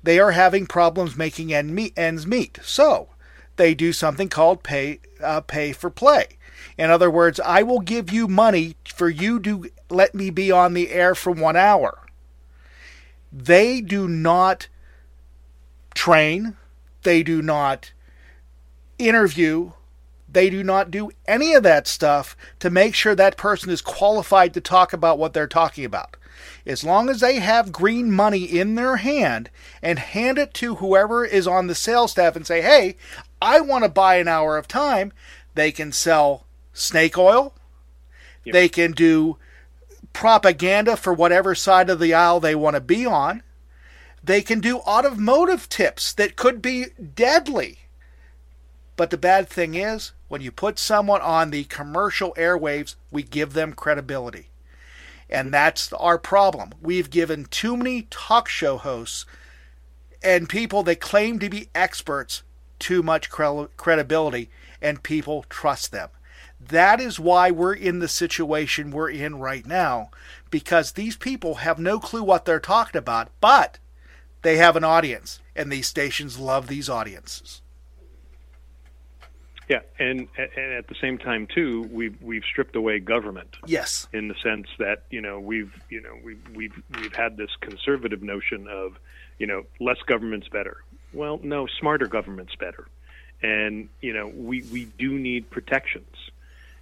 they are having problems making ends meet. So they do something called pay uh, pay for play. In other words, I will give you money for you to let me be on the air for one hour. They do not train. They do not interview. They do not do any of that stuff to make sure that person is qualified to talk about what they're talking about. As long as they have green money in their hand and hand it to whoever is on the sales staff and say, hey, I want to buy an hour of time, they can sell snake oil. Yep. They can do propaganda for whatever side of the aisle they want to be on. They can do automotive tips that could be deadly. But the bad thing is, when you put someone on the commercial airwaves, we give them credibility. And that's our problem. We've given too many talk show hosts and people that claim to be experts too much credibility, and people trust them. That is why we're in the situation we're in right now, because these people have no clue what they're talking about, but they have an audience, and these stations love these audiences. Yeah, and and at the same time too, we've we've stripped away government. Yes. In the sense that you know we've you know we've we've we've had this conservative notion of you know less government's better. Well, no, smarter government's better, and you know we we do need protections.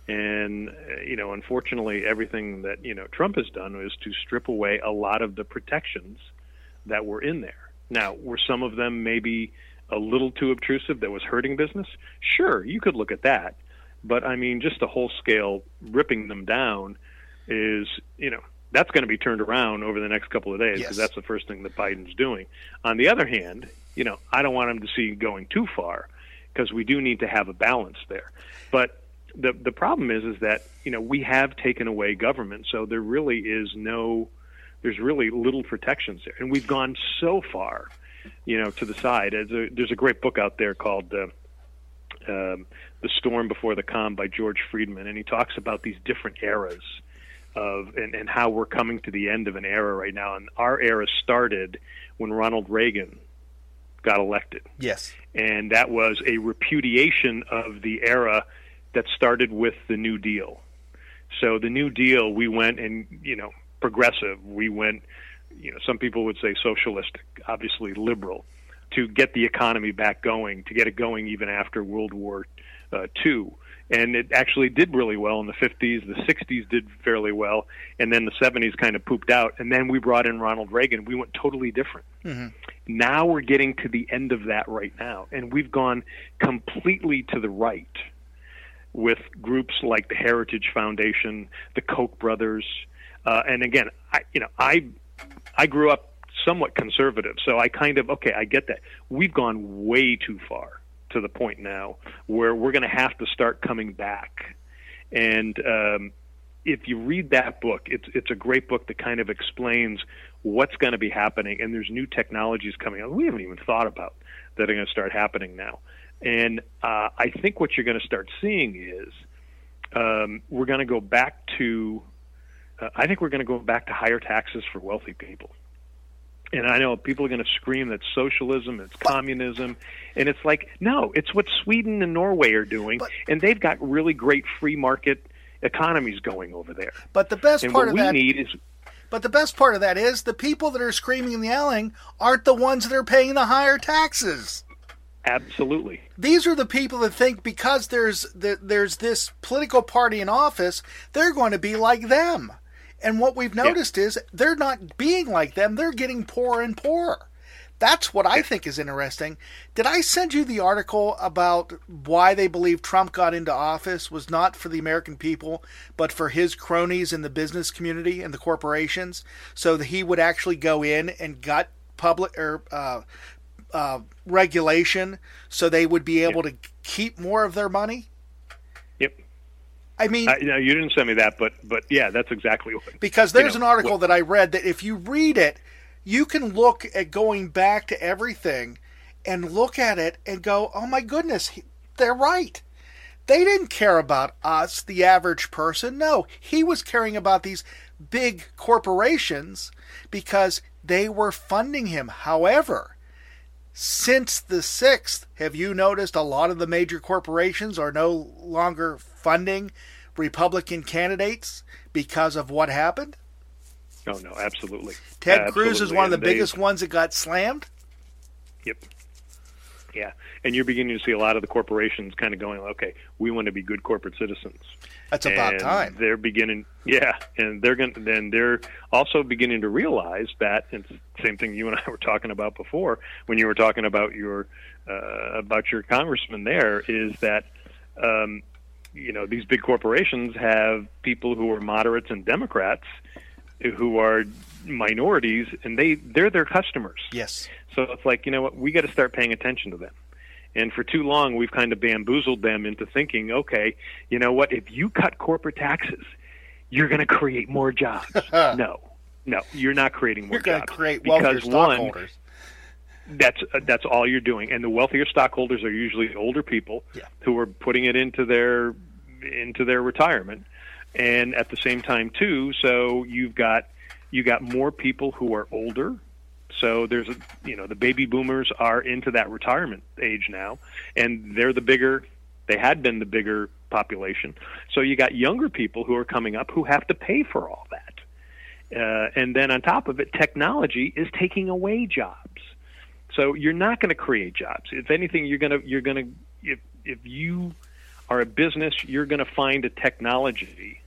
And uh, you know, unfortunately, everything that you know Trump has done is to strip away a lot of the protections that were in there. Now, were some of them maybe a little too obtrusive that was hurting business? Sure, you could look at that. But I mean, just a whole scale ripping them down is, you know, that's going to be turned around over the next couple of days because yes. that's the first thing that Biden's doing. On the other hand, you know, I don't want him to see going too far because we do need to have a balance there. But the the problem is is that you know we have taken away government, so there really is no, there's really little protections there, and we've gone so far you know, to the side. There's a, there's a great book out there called uh, um, "The Storm Before the Calm" by George Friedman, and he talks about these different eras of and, and how we're coming to the end of an era right now. And our era started when Ronald Reagan got elected. Yes, and that was a repudiation of the era that started with the New Deal. So the New Deal, we went and you know progressive. We went you know, some people would say socialist, obviously liberal, to get the economy back going, to get it going even after World War uh, II. And it actually did really well in the 50s. The 60s did fairly well. And then the 70s kind of pooped out. And then we brought in Ronald Reagan. We went totally different. Mm-hmm. Now we're getting to the end of that right now. And we've gone completely to the right with groups like the Heritage Foundation, the Koch brothers. Uh, and again, I, you know, I I grew up somewhat conservative, so I kind of okay, I get that. We've gone way too far to the point now where we're going to have to start coming back. And um, if you read that book, it's it's a great book that kind of explains what's going to be happening, and there's new technologies coming out we haven't even thought about that are going to start happening now. And uh, I think what you're going to start seeing is um, we're going to go back to uh, I think we're going to go back to higher taxes for wealthy people. And I know people are going to scream that socialism, it's communism, and it's like no, it's what Sweden and Norway are doing, but, and they've got really great free market economies going over there. But the best and part of we that need is but the best part of that is the people that are screaming and yelling aren't the ones that are paying the higher taxes. Absolutely. These are the people that think because there's there's this political party in office, they're going to be like them. And what we've noticed yeah. is they're not being like them, they're getting poorer and poorer. That's what I think is interesting. Did I send you the article about why they believe Trump got into office was not for the American people, but for his cronies in the business community and the corporations, so that he would actually go in and gut public or uh, uh, regulation so they would be able to keep more of their money? I mean, Uh, no, you didn't send me that, but but yeah, that's exactly what. because you there's know, an article what- that I read that if you read it, you can look at going back to everything and look at it and go, "Oh my goodness, he- they're right." They didn't care about us, the average person. No, he was caring about these big corporations because they were funding him. However, since the 6th, have you noticed a lot of the major corporations are no longer funding Republican candidates because of what happened? Oh no, absolutely. Ted Cruz is one of the And they- biggest ones that got slammed. Yep. Yeah, and you're beginning to see a lot of the corporations kind of going, okay, we want to be good corporate citizens. That's about and time. They're beginning, yeah, and they're going. Then they're also beginning to realize that. And it's same thing you and I were talking about before when you were talking about your uh, about your congressman. There is that. Um, you know, these big corporations have people who are moderates and Democrats who are minorities, and they they're their customers. Yes. So it's like, you know what, we got to start paying attention to them. And for too long, we've kind of bamboozled them into thinking, okay, you know what, if you cut corporate taxes, you're going to create more jobs. no, no, you're not creating more You're going to jobs. create because one, stockholders. That's uh, that's all you're doing, and the wealthier stockholders are usually older people Yeah. who are putting it into their into their retirement, and at the same time too. So you've got you got more people who are older. So there's a you know the baby boomers are into that retirement age now, and they're the bigger they had been the bigger population. So you got younger people who are coming up who have to pay for all that. Uh, and then on top of it, technology is taking away jobs. So you're not going to create jobs. If anything, you're going to you're going to if if you are a business, you're going to find a technology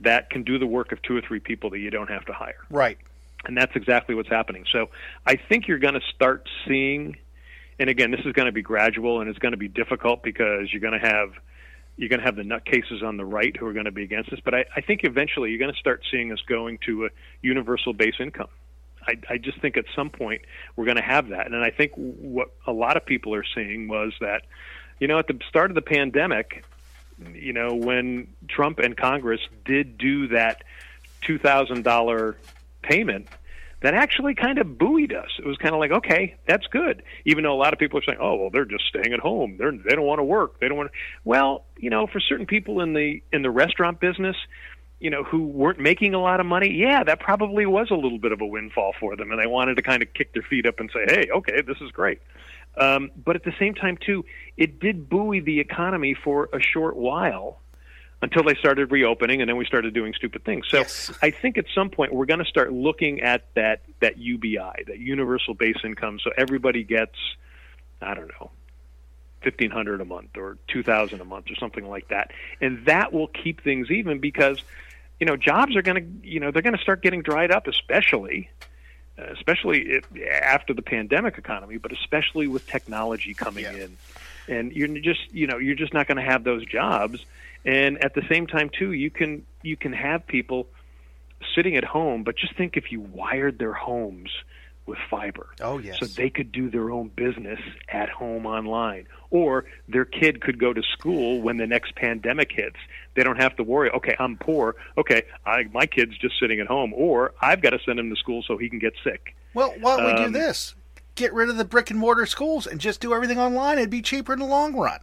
that can do the work of two or three people that you don't have to hire. Right. And that's exactly what's happening. So I think you're going to start seeing and again, this is going to be gradual and it's going to be difficult because you're going to have you're going to have the nutcases on the right who are going to be against this. But I, I think eventually you're going to start seeing us going to a universal base income. I, I just think at some point we're going to have that. And I think what a lot of people are seeing was that, you know, at the start of the pandemic, you know, when Trump and Congress did do that $2,000 payment, that actually kind of buoyed us. It was kind of like, okay, that's good. Even though a lot of people are saying, oh, well, they're just staying at home. They're they don't want to work. They don't want. To. Well, you know, for certain people in the in the restaurant business, you know, who weren't making a lot of money, yeah, that probably was a little bit of a windfall for them, and they wanted to kind of kick their feet up and say, hey, okay, this is great. Um, but at the same time, too, it did buoy the economy for a short while until they started reopening and then we started doing stupid things. So Yes. I think at some point we're going to start looking at that that UBI, that universal base income so everybody gets I don't know 1500 a month or 2000 a month or something like that. And that will keep things even because you know jobs are going to you know they're going to start getting dried up especially uh, especially if, after the pandemic economy, but especially with technology coming Yeah. in, and you're just you know you're just not going to have those jobs. And at the same time, too, you can you can have people sitting at home, but just think if you wired their homes with fiber, Oh, yes. so they could do their own business at home online, or their kid could go to school when the next pandemic hits. They don't have to worry. Okay, I'm poor. Okay, I, my kid's just sitting at home, or I've got to send him to school so he can get sick. Well, why don't we do Um, this? Get rid of the brick and mortar schools and just do everything online. It'd be cheaper in the long run.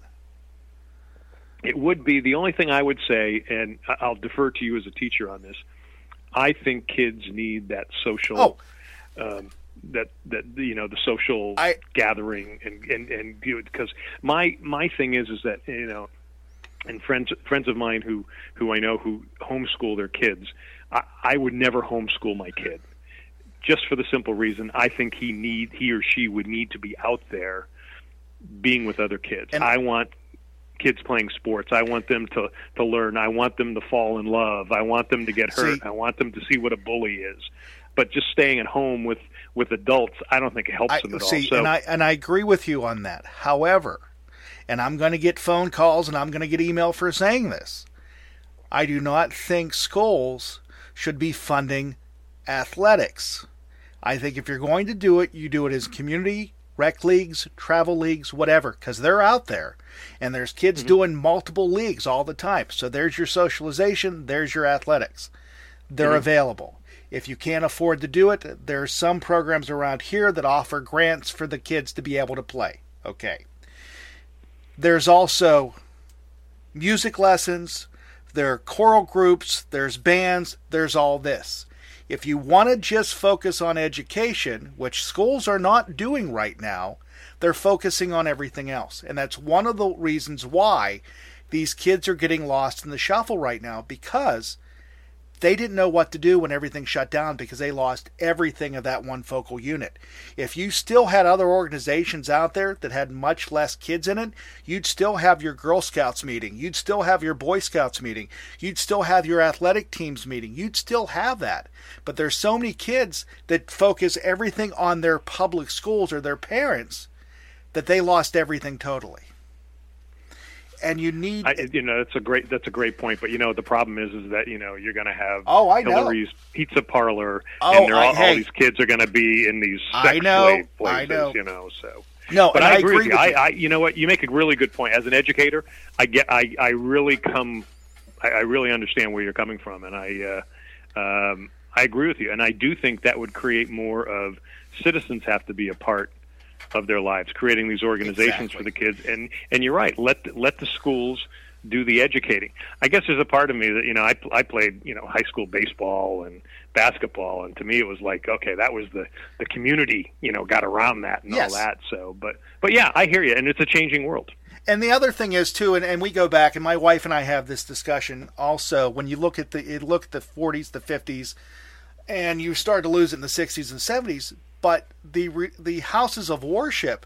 It would be the only thing I would say, and I'll defer to you as a teacher on this. I think kids need that social, Oh. um, that that you know the social I- gathering and and and because my my thing is is that you know, and friends friends of mine who who I know who homeschool their kids, I, I would never homeschool my kid, just for the simple reason I think he need he or she would need to be out there, being with other kids. And- I want kids playing sports. I want them to to learn. I want them to fall in love. I want them to get hurt. See- I want them to see what a bully is. But just staying at home with with adults, I don't think it helps I them at see, all. So and I and I agree with you on that. However, and I'm going to get phone calls and I'm going to get email for saying this. I do not think schools should be funding athletics. I think if you're going to do it, you do it as community rec leagues, travel leagues, whatever, because they're out there. And there's kids mm-hmm. doing multiple leagues all the time. So there's your socialization, there's your athletics. They're mm-hmm. available. If you can't afford to do it, there are some programs around here that offer grants for the kids to be able to play. Okay. There's also music lessons, there are choral groups, there's bands, there's all this. If you want to just focus on education, which schools are not doing right now, they're focusing on everything else. And that's one of the reasons why these kids are getting lost in the shuffle right now because they didn't know what to do when everything shut down because they lost everything of that one focal unit. If you still had other organizations out there that had much less kids in it, you'd still have your Girl Scouts meeting, you'd still have your Boy Scouts meeting, you'd still have your athletic teams meeting, you'd still have that. But there's so many kids that focus everything on their public schools or their parents that they lost everything totally and you need. I, you know, that's a great that's a great point. But you know, the problem is is that you know you're going to have oh I know Hillary's Pizza Parlor, oh, and I, all, hey, all these kids are going to be in these sex I know, places. I know. You know, so. No, but I, agree, with you. you. I, I, you know what? You make a really good point. As an educator, I get, I, I really come, I, I really understand where you're coming from, and I, uh, um, I agree with you. And I do think that would create more of citizens have to be a part of their lives, creating these organizations Exactly. for the kids. And and you're right. Let let the schools do the educating. I guess there's a part of me that you know I I played you know high school baseball and basketball, and to me it was like okay that was the the community you know got around that and Yes. all that. So, but but yeah, I hear you, and it's a changing world. And the other thing is too, and, and we go back, and my wife and I have this discussion also. When you look at the look at the 40s, the 50s, and you start to lose it in the 60s and 70s, but the the houses of worship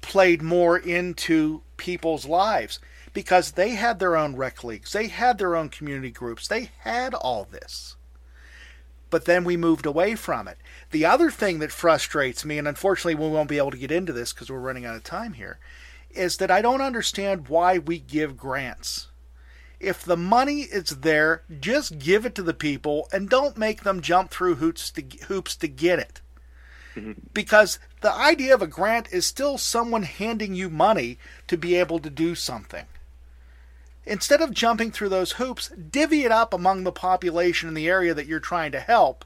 played more into people's lives because they had their own rec leagues, they had their own community groups, they had all this. But then we moved away from it. The other thing that frustrates me, and unfortunately we won't be able to get into this because we're running out of time here, is that I don't understand why we give grants. If the money is there, just give it to the people and don't make them jump through hoops to, hoops to get it. Because the idea of a grant is still someone handing you money to be able to do something. Instead of jumping through those hoops, divvy it up among the population in the area that you're trying to help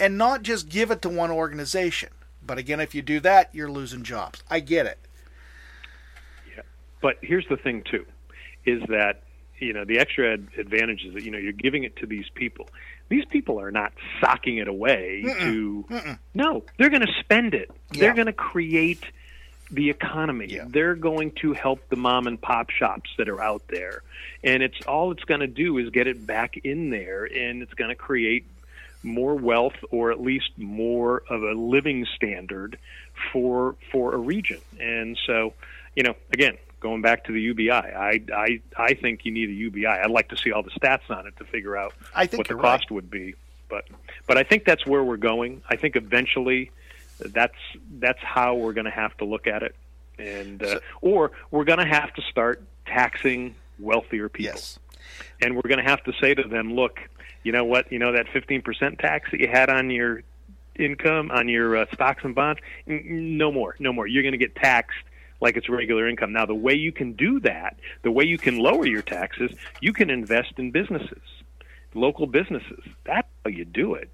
and not just give it to one organization. But again, if you do that, you're losing jobs. I get it. Yeah. But here's the thing too, is that you know the extra ad- advantage is that you know you're giving it to these people. These people are not socking it away to. No, they're going to spend it. Yeah. They're going to create the economy. Yeah. They're going to help the mom and pop shops that are out there, and it's all it's going to do is get it back in there, and it's going to create more wealth or at least more of a living standard for for a region. And so, you know, again, going back to the UBI, I I I think you need a UBI. I'd like to see all the stats on it to figure out what the cost would be. But but I think that's where we're going. I think eventually that's that's how we're going to have to look at it. And uh, or we're going to have to start taxing wealthier people Yes. and we're going to have to say to them, look, you know what, you know that 15% tax that you had on your income, on your uh, stocks and bonds, N- no more, no more. You're going to get taxed like it's regular income. Now, the way you can do that, the way you can lower your taxes, you can invest in businesses, local businesses. That's how you do it.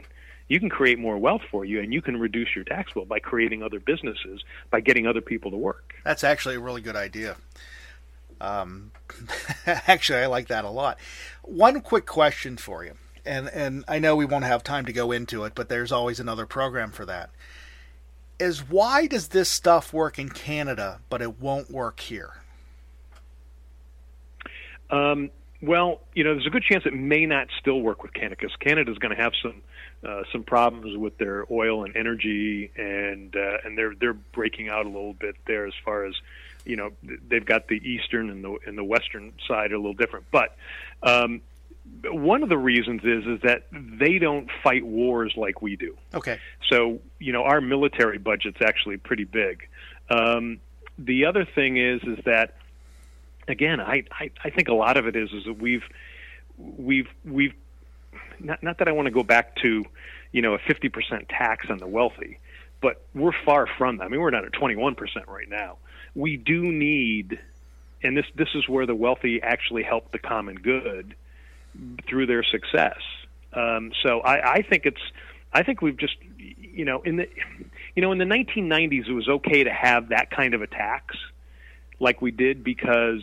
You can create more wealth for you, and you can reduce your tax bill by creating other businesses, by getting other people to work. That's actually a really good idea. Um, actually, I like that a lot. One quick question for you, and and I know we won't have time to go into it, but there's always another program for that. Is why does this stuff work in Canada but it won't work here? Um, well, you know, there's a good chance it may not still work with Canada because Canada's going to have some uh, some problems with their oil and energy, and uh, and they're they're breaking out a little bit there as far as you know they've got the eastern and the and the western side are a little different, but. Um, one of the reasons is is that they don't fight wars like we do. Okay. So you know our military budget's actually pretty big. Um, the other thing is is that again, I, I I think a lot of it is is that we've we've we've not not that I want to go back to you know, a 50% tax on the wealthy. But we're far from that. I mean, we're not at 21% right now. We do need, and this this is where the wealthy actually help the common good through their success. Um, so I, I think it's, I think we've just, you know, in the, you know, in the 1990s, it was okay to have that kind of a tax, like we did because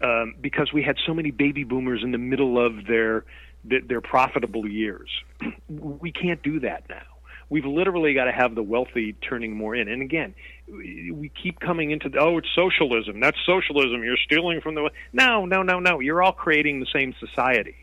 um, because we had so many baby boomers in the middle of their their profitable years. we can't do that now. We've literally got to have the wealthy turning more in. And again, we keep coming into the, oh, it's socialism. That's socialism. You're stealing from the no, no, no, no. You're all creating the same society,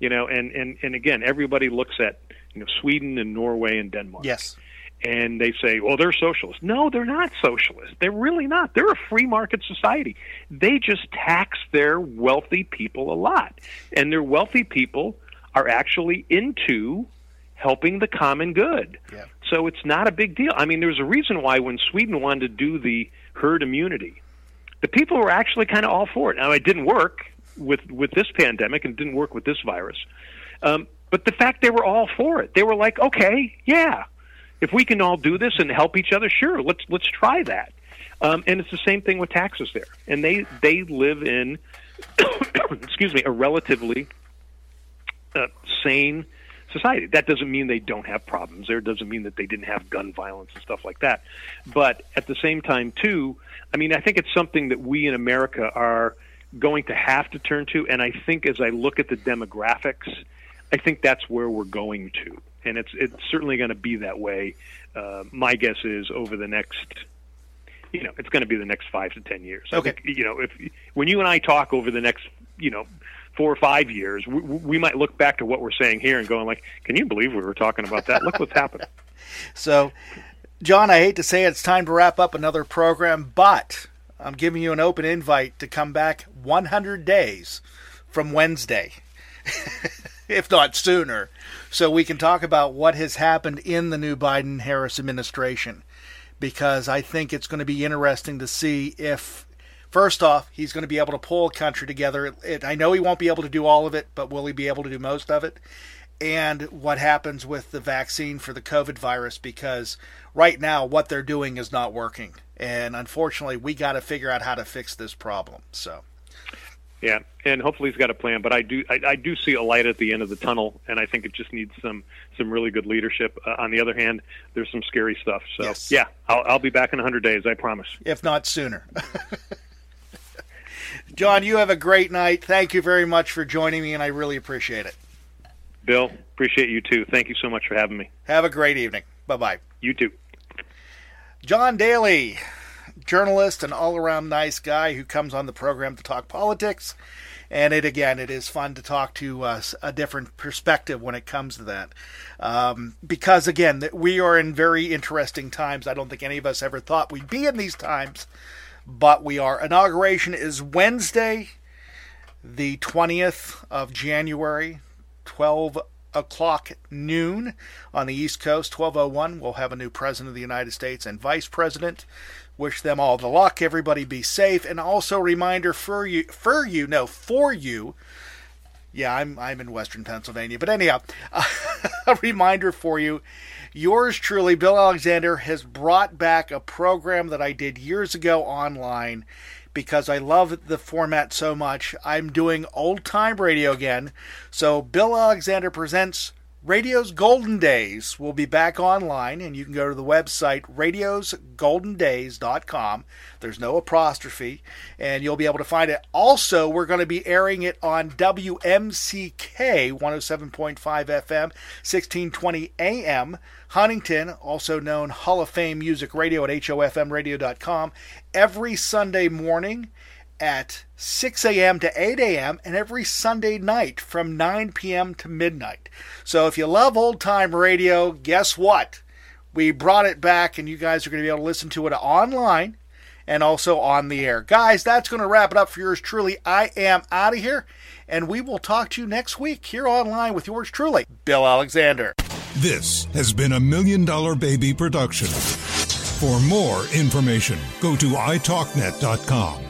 you know. And and and again, everybody looks at you know Sweden and Norway and Denmark. Yes and they say, well, they're socialists. No, they're not socialists. They're really not. They're a free market society. They just tax their wealthy people a lot. And their wealthy people are actually into helping the common good. Yeah. So it's not a big deal. I mean, there's a reason why when Sweden wanted to do the herd immunity, the people were actually kind of all for it. Now, it didn't work with, with this pandemic and didn't work with this virus. Um, but the fact they were all for it, they were like, okay, yeah, if we can all do this and help each other, sure, let's let's try that. Um, and it's the same thing with taxes there. And they they live in, excuse me, a relatively uh, sane society. That doesn't mean they don't have problems. There doesn't mean that they didn't have gun violence and stuff like that. But at the same time, too, I mean, I think it's something that we in America are going to have to turn to. And I think as I look at the demographics, I think that's where we're going to and it's it's certainly going to be that way. Uh, my guess is over the next, you know, it's going to be the next five to ten years. Okay. Think, you know, if when you and I talk over the next, you know, four or five years, we, we might look back to what we're saying here and going like, "Can you believe we were talking about that? Look what's happened." So, John, I hate to say it, it's time to wrap up another program, but I'm giving you an open invite to come back 100 days from Wednesday. if not sooner, so we can talk about what has happened in the new Biden Harris administration. Because I think it's going to be interesting to see if, first off, he's going to be able to pull a country together. It, I know he won't be able to do all of it, but will he be able to do most of it? And what happens with the vaccine for the COVID virus? Because right now, what they're doing is not working. And unfortunately, we got to figure out how to fix this problem. So. Yeah, and hopefully he's got a plan. But I do, I, I do see a light at the end of the tunnel, and I think it just needs some some really good leadership. Uh, on the other hand, there's some scary stuff. So yes. yeah, I'll, I'll be back in 100 days. I promise. If not sooner. John, you have a great night. Thank you very much for joining me, and I really appreciate it. Bill, appreciate you too. Thank you so much for having me. Have a great evening. Bye bye. You too. John Daly journalist and all around nice guy who comes on the program to talk politics. And it again, it is fun to talk to uh, a different perspective when it comes to that, um, because again, we are in very interesting times. I don't think any of us ever thought we'd be in these times, but we are. Inauguration is Wednesday, the twentieth of January, twelve o'clock noon on the East Coast. Twelve oh one, we'll have a new president of the United States and vice president. Wish them all the luck. Everybody be safe. And also reminder for you, for you, no, for you. Yeah, I'm I'm in Western Pennsylvania, but anyhow, a reminder for you. Yours truly, Bill Alexander, has brought back a program that I did years ago online because I love the format so much. I'm doing old time radio again. So, Bill Alexander presents Radio's Golden Days will be back online, and you can go to the website radiosgoldendays.com. There's no apostrophe, and you'll be able to find it. Also, we're going to be airing it on WMCK 107.5 FM, 1620 AM, Huntington, also known Hall of Fame Music Radio at HOFMradio.com, every Sunday morning at 6 a.m. to 8 a.m. and every Sunday night from 9 p.m. to midnight. So if you love old time radio, guess what? We brought it back and you guys are going to be able to listen to it online and also on the air. Guys, that's going to wrap it up for yours truly. I am out of here and we will talk to you next week here online with yours truly, Bill Alexander. This has been a Million Dollar Baby production. For more information, go to italknet.com.